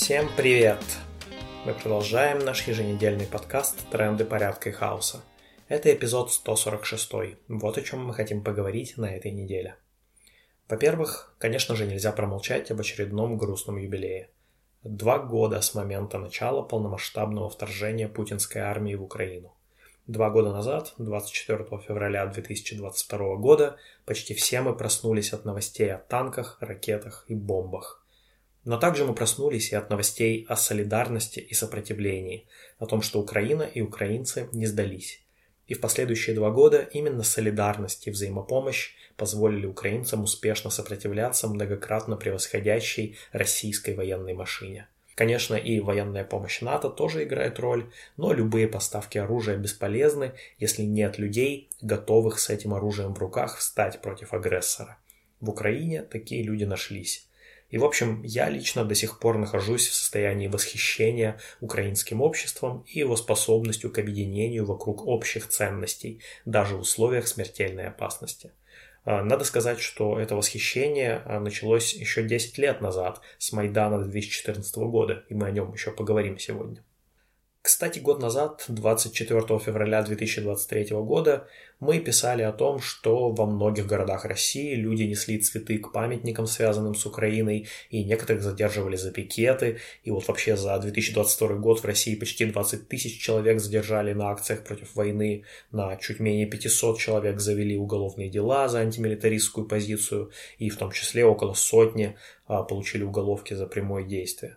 Всем привет! Мы продолжаем наш еженедельный подкаст «Тренды порядка и хаоса». Это эпизод 146. Вот о чем мы хотим поговорить на этой неделе. Во-первых, конечно же, нельзя промолчать об очередном грустном юбилее. Два года с момента начала полномасштабного вторжения путинской армии в Украину. Два года назад, 24 февраля 2022 года, почти все мы проснулись от новостей о танках, ракетах и бомбах. Но также мы проснулись и от новостей о солидарности и сопротивлении, о том, что Украина и украинцы не сдались. И в последующие два года именно солидарность и взаимопомощь позволили украинцам успешно сопротивляться многократно превосходящей российской военной машине – Конечно, и военная помощь НАТО тоже играет роль, но любые поставки оружия бесполезны, если нет людей, готовых с этим оружием в руках встать против агрессора. В Украине такие люди нашлись. И, в общем, я лично до сих пор нахожусь в состоянии восхищения украинским обществом и его способностью к объединению вокруг общих ценностей, даже в условиях смертельной опасности. А, надо сказать, что это восхищение а, началось еще 10 лет назад, с Майдана 2014 года, и мы о нем еще поговорим сегодня. Кстати, год назад, 24 февраля 2023 года, мы писали о том, что во многих городах России люди несли цветы к памятникам, связанным с Украиной, и некоторых задерживали за пикеты. И вот вообще за 2022 год в России почти 20 тысяч человек задержали на акциях против войны, на чуть менее 500 человек завели уголовные дела за антимилитаристскую позицию, и в том числе около сотни а, получили уголовки за прямое действие.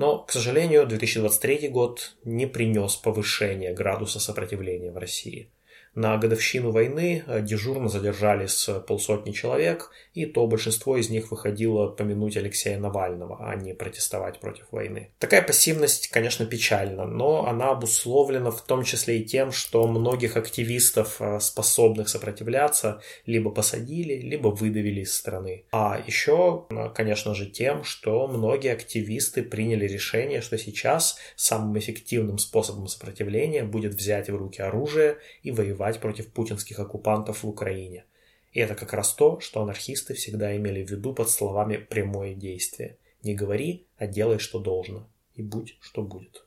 Но, к сожалению, 2023 год не принес повышения градуса сопротивления в России – на годовщину войны э, дежурно задержали с полсотни человек, и то большинство из них выходило помянуть Алексея Навального, а не протестовать против войны. Такая пассивность, конечно, печальна, но она обусловлена в том числе и тем, что многих активистов, э, способных сопротивляться, либо посадили, либо выдавили из страны. А еще, э, конечно же, тем, что многие активисты приняли решение, что сейчас самым эффективным способом сопротивления будет взять в руки оружие и воевать воевать против путинских оккупантов в Украине. И это как раз то, что анархисты всегда имели в виду под словами «прямое действие». Не говори, а делай, что должно. И будь, что будет.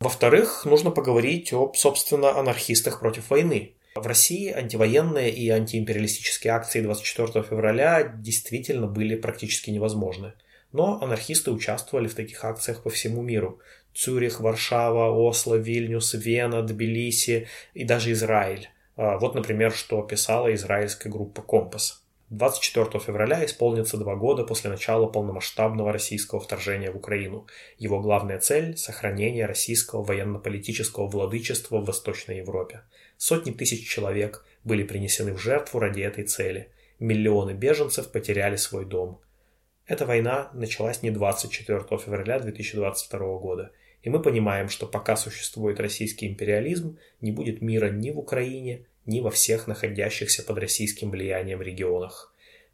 Во-вторых, нужно поговорить об, собственно, анархистах против войны. В России антивоенные и антиимпериалистические акции 24 февраля действительно были практически невозможны. Но анархисты участвовали в таких акциях по всему миру. Цюрих, Варшава, Осло, Вильнюс, Вена, Тбилиси и даже Израиль. А, вот, например, что писала израильская группа «Компас». 24 февраля исполнится два года после начала полномасштабного российского вторжения в Украину. Его главная цель – сохранение российского военно-политического владычества в Восточной Европе. Сотни тысяч человек были принесены в жертву ради этой цели. Миллионы беженцев потеряли свой дом. Эта война началась не 24 февраля 2022 года – и мы понимаем, что пока существует российский империализм, не будет мира ни в Украине, ни во всех находящихся под российским влиянием регионах.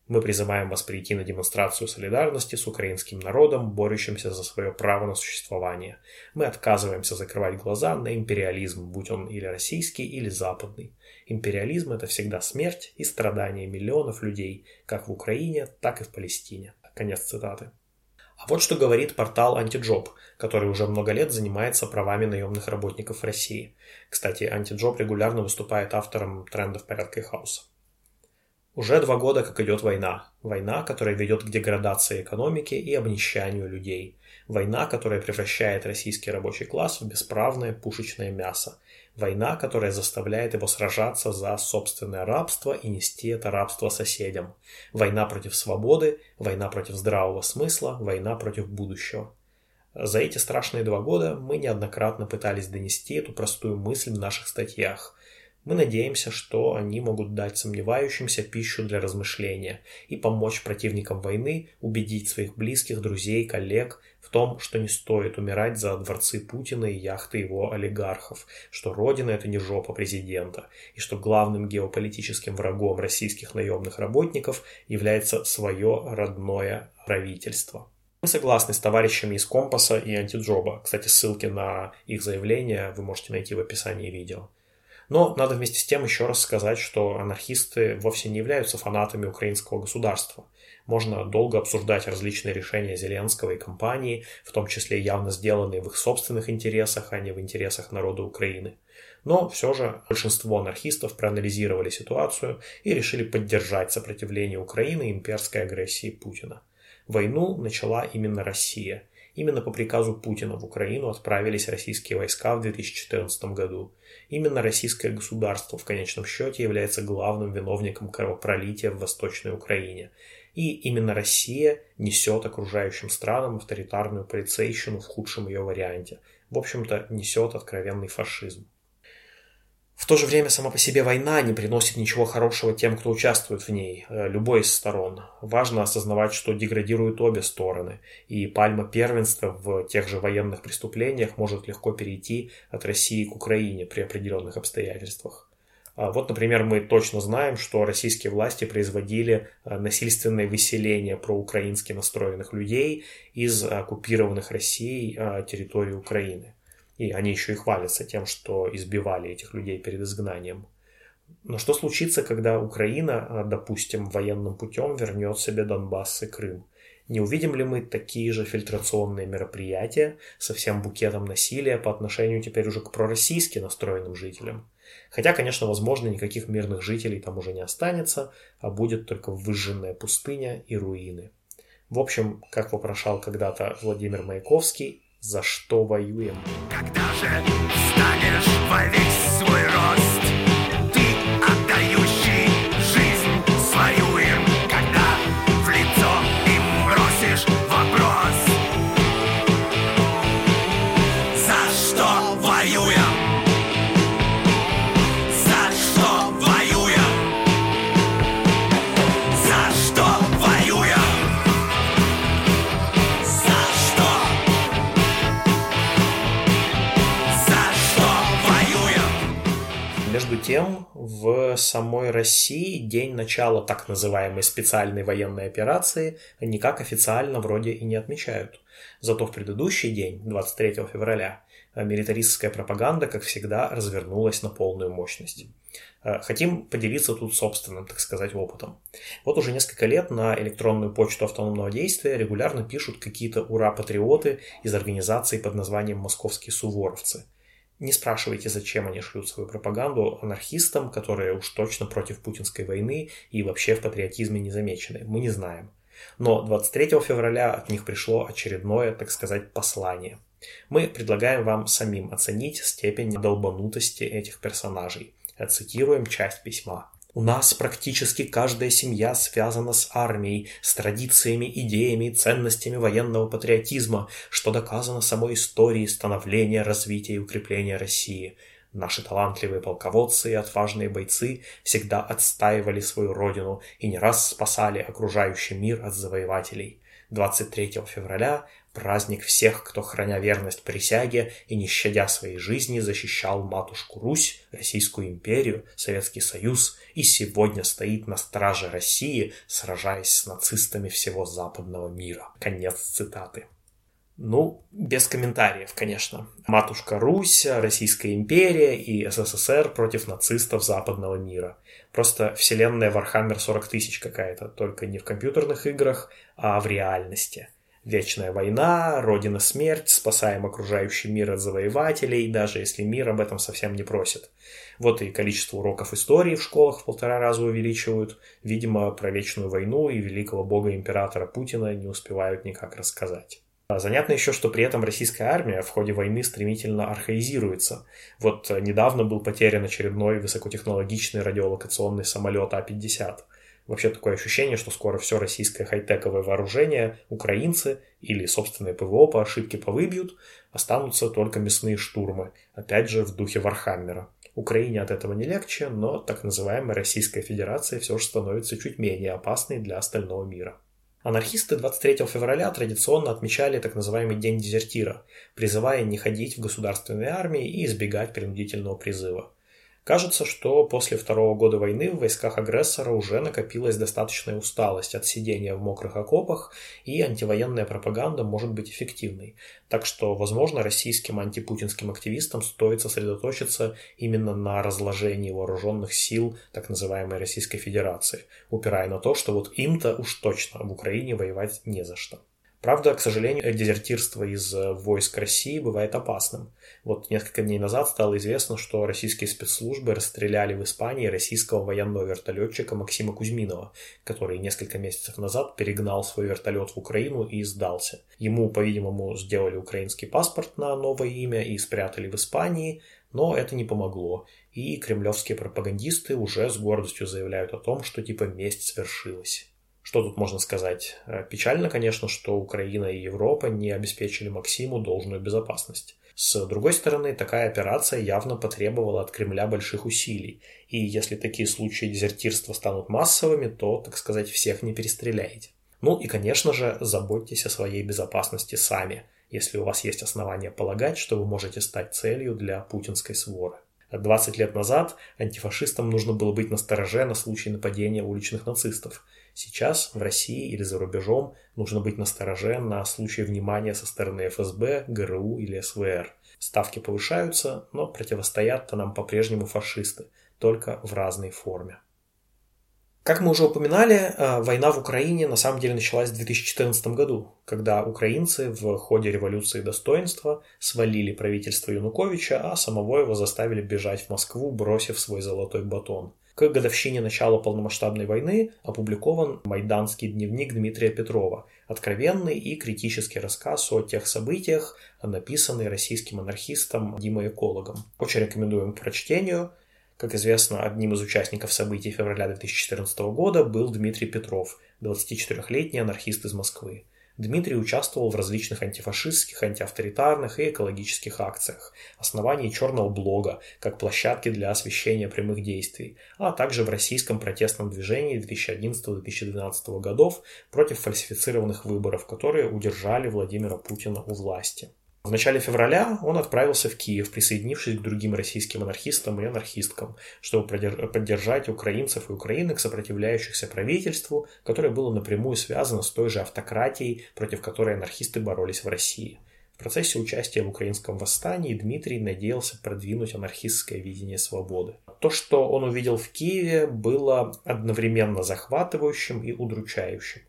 Мы призываем вас прийти на демонстрацию солидарности с украинским народом, борющимся за свое право на существование. Мы отказываемся закрывать глаза на империализм, будь он или российский, или западный. Империализм – это всегда смерть и страдания миллионов людей, как в Украине, так и в Палестине. Конец цитаты. А вот что говорит портал Антиджоb, который уже много лет занимается правами наемных работников России. Кстати, Антиджоb регулярно выступает автором трендов порядка и хаоса. Уже два года как идет война. Война, которая ведет к деградации экономики и обнищанию людей. Война, которая превращает российский рабочий класс в бесправное пушечное мясо. Война, которая заставляет его сражаться за собственное рабство и нести это рабство соседям. Война против свободы, война против здравого смысла, война против будущего. За эти страшные два года мы неоднократно пытались донести эту простую мысль в наших статьях – мы надеемся, что они могут дать сомневающимся пищу для размышления и помочь противникам войны убедить своих близких, друзей, коллег том, что не стоит умирать за дворцы Путина и яхты его олигархов, что Родина – это не жопа президента, и что главным геополитическим врагом российских наемных работников является свое родное правительство. Мы согласны с товарищами из Компаса и Антиджоба. Кстати, ссылки на их заявления вы можете найти в описании видео. Но надо вместе с тем еще раз сказать, что анархисты вовсе не являются фанатами украинского государства. Можно долго обсуждать различные решения Зеленского и компании, в том числе явно сделанные в их собственных интересах, а не в интересах народа Украины. Но все же большинство анархистов проанализировали ситуацию и решили поддержать сопротивление Украины имперской агрессии Путина. Войну начала именно Россия. Именно по приказу Путина в Украину отправились российские войска в 2014 году. Именно российское государство в конечном счете является главным виновником кровопролития в Восточной Украине. И именно Россия несет окружающим странам авторитарную полицейщину в худшем ее варианте. В общем-то, несет откровенный фашизм. В то же время сама по себе война не приносит ничего хорошего тем, кто участвует в ней, э, любой из сторон. Важно осознавать, что деградируют обе стороны, и пальма первенства в тех же военных преступлениях может легко перейти от России к Украине при определенных обстоятельствах. А вот, например, мы точно знаем, что российские власти производили э, насильственное выселение проукраински настроенных людей из оккупированных Россией э, территорий Украины. И они еще и хвалятся тем, что избивали этих людей перед изгнанием. Но что случится, когда Украина, а, допустим, военным путем вернет себе Донбасс и Крым? Не увидим ли мы такие же фильтрационные мероприятия со всем букетом насилия по отношению теперь уже к пророссийски настроенным жителям? Хотя, конечно, возможно, никаких мирных жителей там уже не останется, а будет только выжженная пустыня и руины. В общем, как вопрошал когда-то Владимир Маяковский, за что воюем. Когда же весь свой Между тем, в самой России день начала так называемой специальной военной операции никак официально вроде и не отмечают. Зато в предыдущий день, 23 февраля, милитаристская пропаганда, как всегда, развернулась на полную мощность. Хотим поделиться тут собственным, так сказать, опытом. Вот уже несколько лет на электронную почту автономного действия регулярно пишут какие-то ура-патриоты из организации под названием «Московские суворовцы». Не спрашивайте, зачем они шлют свою пропаганду анархистам, которые уж точно против путинской войны и вообще в патриотизме не замечены. Мы не знаем. Но 23 февраля от них пришло очередное, так сказать, послание. Мы предлагаем вам самим оценить степень долбанутости этих персонажей. Цитируем часть письма. У нас практически каждая семья связана с армией, с традициями, идеями ценностями военного патриотизма, что доказано самой историей становления, развития и укрепления России. Наши талантливые полководцы и отважные бойцы всегда отстаивали свою родину и не раз спасали окружающий мир от завоевателей. 23 февраля праздник всех, кто, храня верность присяге и не щадя своей жизни, защищал матушку Русь, Российскую империю, Советский Союз и сегодня стоит на страже России, сражаясь с нацистами всего западного мира. Конец цитаты. Ну, без комментариев, конечно. Матушка Русь, Российская империя и СССР против нацистов западного мира. Просто вселенная Warhammer 40 тысяч какая-то, только не в компьютерных играх, а в реальности – Вечная война, Родина смерть, спасаем окружающий мир от завоевателей, даже если мир об этом совсем не просит. Вот и количество уроков истории в школах в полтора раза увеличивают. Видимо, про Вечную войну и великого бога-императора Путина не успевают никак рассказать. А занятно еще, что при этом российская армия в ходе войны стремительно архаизируется. Вот недавно был потерян очередной высокотехнологичный радиолокационный самолет А-50 вообще такое ощущение, что скоро все российское хай-тековое вооружение украинцы или собственные ПВО по ошибке повыбьют, останутся только мясные штурмы, опять же в духе Вархаммера. Украине от этого не легче, но так называемая Российская Федерация все же становится чуть менее опасной для остального мира. Анархисты 23 февраля традиционно отмечали так называемый День дезертира, призывая не ходить в государственной армии и избегать принудительного призыва. Кажется, что после второго года войны в войсках агрессора уже накопилась достаточная усталость от сидения в мокрых окопах, и антивоенная пропаганда может быть эффективной. Так что, возможно, российским антипутинским активистам стоит сосредоточиться именно на разложении вооруженных сил так называемой Российской Федерации, упирая на то, что вот им-то уж точно в Украине воевать не за что. Правда, к сожалению, дезертирство из э, войск России бывает опасным. Вот несколько дней назад стало известно, что российские спецслужбы расстреляли в Испании российского военного вертолетчика Максима Кузьминова, который несколько месяцев назад перегнал свой вертолет в Украину и сдался. Ему, по-видимому, сделали украинский паспорт на новое имя и спрятали в Испании, но это не помогло, и кремлевские пропагандисты уже с гордостью заявляют о том, что типа месть свершилась. Что тут можно сказать? Э, печально, конечно, что Украина и Европа не обеспечили Максиму должную безопасность. С другой стороны, такая операция явно потребовала от Кремля больших усилий, и если такие случаи дезертирства станут массовыми, то, так сказать, всех не перестреляете. Ну и, конечно же, заботьтесь о своей безопасности сами, если у вас есть основания полагать, что вы можете стать целью для путинской своры. 20 лет назад антифашистам нужно было быть настороже на случай нападения уличных нацистов – Сейчас в России или за рубежом нужно быть настороже на случай внимания со стороны ФСБ, ГРУ или СВР. Ставки повышаются, но противостоят-то нам по-прежнему фашисты, только в разной форме. Как мы уже упоминали, э, война в Украине на самом деле началась в 2014 году, когда украинцы в ходе революции достоинства свалили правительство Януковича, а самого его заставили бежать в Москву, бросив свой золотой батон. К годовщине начала полномасштабной войны опубликован «Майданский дневник Дмитрия Петрова», откровенный и критический рассказ о тех событиях, написанный российским анархистом Димой Экологом. Очень рекомендуем к прочтению. Как известно, одним из участников событий февраля 2014 года был Дмитрий Петров, 24-летний анархист из Москвы. Дмитрий участвовал в различных антифашистских, антиавторитарных и экологических акциях, основании черного блога как площадки для освещения прямых действий, а также в российском протестном движении 2011-2012 годов против фальсифицированных выборов, которые удержали Владимира Путина у власти. В начале февраля он отправился в Киев, присоединившись к другим российским анархистам и анархисткам, чтобы поддержать украинцев и украинок, сопротивляющихся правительству, которое было напрямую связано с той же автократией, против которой анархисты боролись в России. В процессе участия в украинском восстании Дмитрий надеялся продвинуть анархистское видение свободы. То, что он увидел в Киеве, было одновременно захватывающим и удручающим.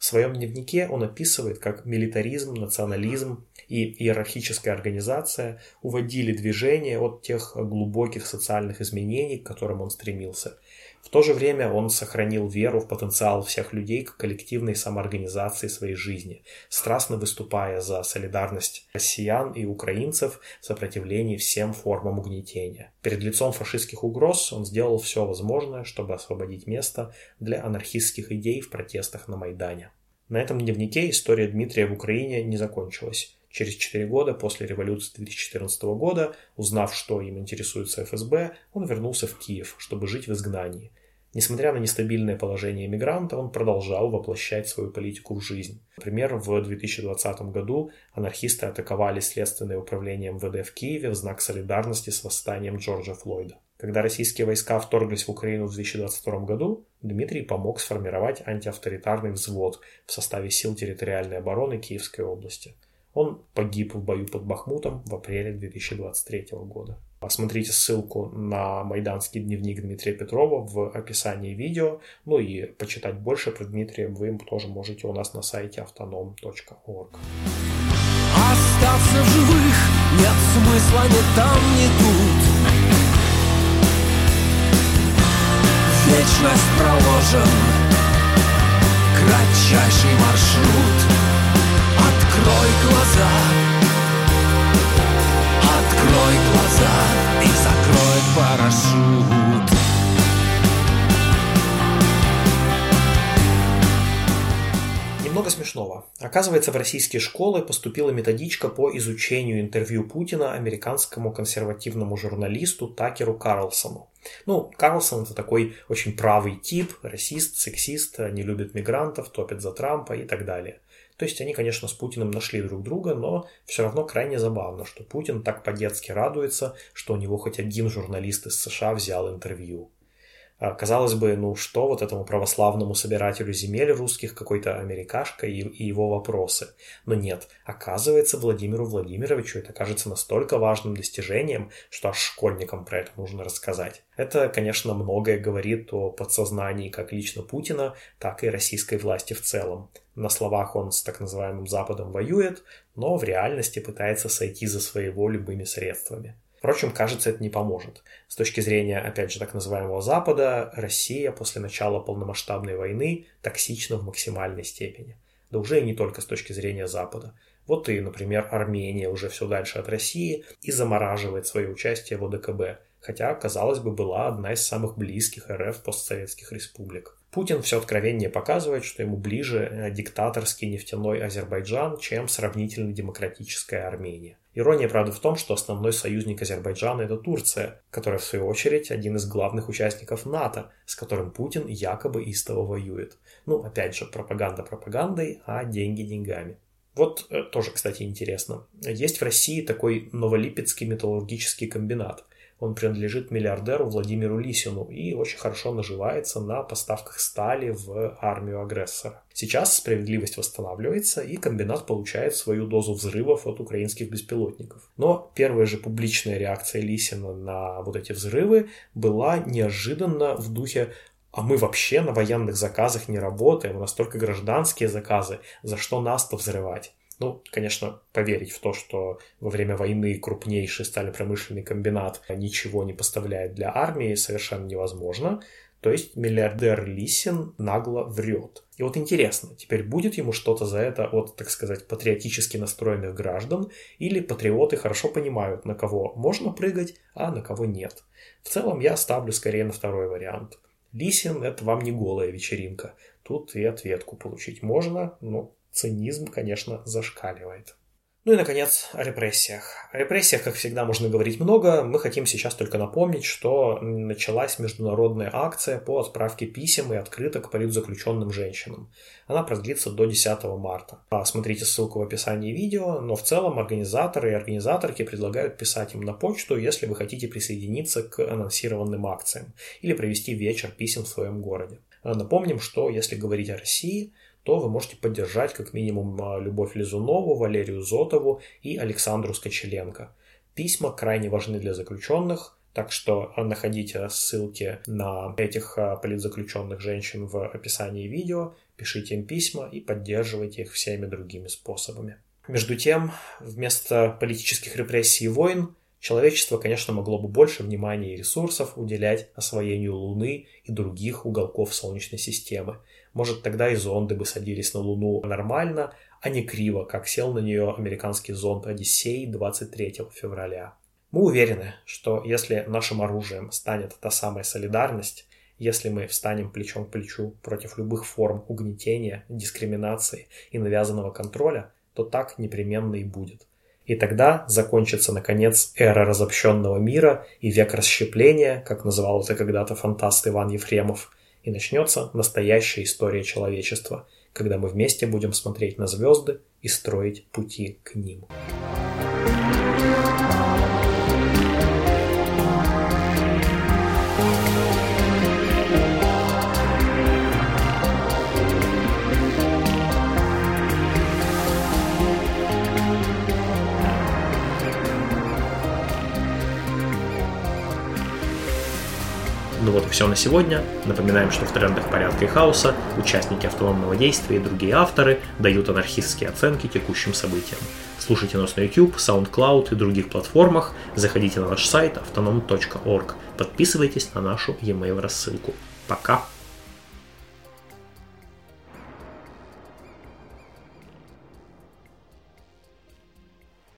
В своем дневнике он описывает, как милитаризм, национализм и иерархическая организация уводили движение от тех глубоких социальных изменений, к которым он стремился. В то же время он сохранил веру в потенциал всех людей к коллективной самоорганизации своей жизни, страстно выступая за солидарность россиян и украинцев в сопротивлении всем формам угнетения. Перед лицом фашистских угроз он сделал все возможное, чтобы освободить место для анархистских идей в протестах на Майдане. На этом дневнике история Дмитрия в Украине не закончилась. Через 4 года после революции 2014 года, узнав, что им интересуется ФСБ, он вернулся в Киев, чтобы жить в изгнании. Несмотря на нестабильное положение иммигранта, он продолжал воплощать свою политику в жизнь. Например, в 2020 году анархисты атаковали Следственное управление МВД в Киеве в знак солидарности с восстанием Джорджа Флойда. Когда российские войска вторглись в Украину в 2022 году, Дмитрий помог сформировать антиавторитарный взвод в составе сил территориальной обороны Киевской области – он погиб в бою под Бахмутом в апреле 2023 года. Посмотрите ссылку на майданский дневник Дмитрия Петрова в описании видео. Ну и почитать больше про Дмитрия вы тоже можете у нас на сайте автоном.орг. Остаться в живых нет смысла ни там, ни тут. Вечность проложен кратчайший маршрут. Открой глаза, открой глаза и закрой парашют. Немного смешного. Оказывается, в российские школы поступила методичка по изучению интервью Путина американскому консервативному журналисту Такеру Карлсону. Ну, Карлсон это такой очень правый тип, расист, сексист, не любит мигрантов, топит за Трампа и так далее. То есть они, конечно, с Путиным нашли друг друга, но все равно крайне забавно, что Путин так по-детски радуется, что у него хоть один журналист из США взял интервью. А, казалось бы, ну что вот этому православному собирателю земель русских какой-то америкашка и, и его вопросы. Но нет, оказывается, Владимиру Владимировичу это кажется настолько важным достижением, что аж школьникам про это нужно рассказать. Это, конечно, многое говорит о подсознании как лично Путина, так и российской власти в целом. На словах он с так называемым Западом воюет, но в реальности пытается сойти за своего любыми средствами. Впрочем, кажется, это не поможет. С точки зрения, опять же, так называемого Запада, Россия после начала полномасштабной войны токсична в максимальной степени. Да уже и не только с точки зрения Запада. Вот и, например, Армения уже все дальше от России и замораживает свое участие в ОДКБ, хотя, казалось бы, была одна из самых близких РФ постсоветских республик. Путин все откровеннее показывает, что ему ближе э, диктаторский нефтяной Азербайджан, чем сравнительно демократическая Армения. Ирония, правда, в том, что основной союзник Азербайджана – это Турция, которая, в свою очередь, один из главных участников НАТО, с которым Путин якобы истово воюет. Ну, опять же, пропаганда пропагандой, а деньги деньгами. Вот э, тоже, кстати, интересно. Есть в России такой Новолипецкий металлургический комбинат. Он принадлежит миллиардеру Владимиру Лисину и очень хорошо наживается на поставках стали в армию агрессора. Сейчас справедливость восстанавливается, и комбинат получает свою дозу взрывов от украинских беспилотников. Но первая же публичная реакция Лисина на вот эти взрывы была неожиданно в духе а мы вообще на военных заказах не работаем, у нас только гражданские заказы, за что нас-то взрывать? Ну, конечно, поверить в то, что во время войны крупнейший сталепромышленный комбинат ничего не поставляет для армии, совершенно невозможно. То есть миллиардер Лисин нагло врет. И вот интересно, теперь будет ему что-то за это от, так сказать, патриотически настроенных граждан, или патриоты хорошо понимают, на кого можно прыгать, а на кого нет. В целом я ставлю скорее на второй вариант. Лисин – это вам не голая вечеринка. Тут и ответку получить можно, но цинизм, конечно, зашкаливает. Ну и, наконец, о репрессиях. О репрессиях, как всегда, можно говорить много. Мы хотим сейчас только напомнить, что началась международная акция по отправке писем и открыток политзаключенным женщинам. Она продлится до 10 марта. А, смотрите ссылку в описании видео, но в целом организаторы и организаторки предлагают писать им на почту, если вы хотите присоединиться к анонсированным акциям или провести вечер писем в своем городе. Напомним, что если говорить о России, то вы можете поддержать как минимум а, Любовь Лизунову, Валерию Зотову и Александру Скочеленко. Письма крайне важны для заключенных, так что находите ссылки на этих а, политзаключенных женщин в описании видео, пишите им письма и поддерживайте их всеми другими способами. Между тем, вместо политических репрессий и войн, человечество, конечно, могло бы больше внимания и ресурсов уделять освоению Луны и других уголков Солнечной системы – может, тогда и зонды бы садились на Луну нормально, а не криво, как сел на нее американский зонд «Одиссей» 23 февраля. Мы уверены, что если нашим оружием станет та самая солидарность, если мы встанем плечом к плечу против любых форм угнетения, дискриминации и навязанного контроля, то так непременно и будет. И тогда закончится, наконец, эра разобщенного мира и век расщепления, как называл это когда-то фантаст Иван Ефремов, и начнется настоящая история человечества, когда мы вместе будем смотреть на звезды и строить пути к ним. Ну вот и все на сегодня. Напоминаем, что в трендах порядка и хаоса участники автономного действия и другие авторы дают анархистские оценки текущим событиям. Слушайте нас на YouTube, SoundCloud и других платформах. Заходите на наш сайт autonom.org. Подписывайтесь на нашу e-mail рассылку. Пока!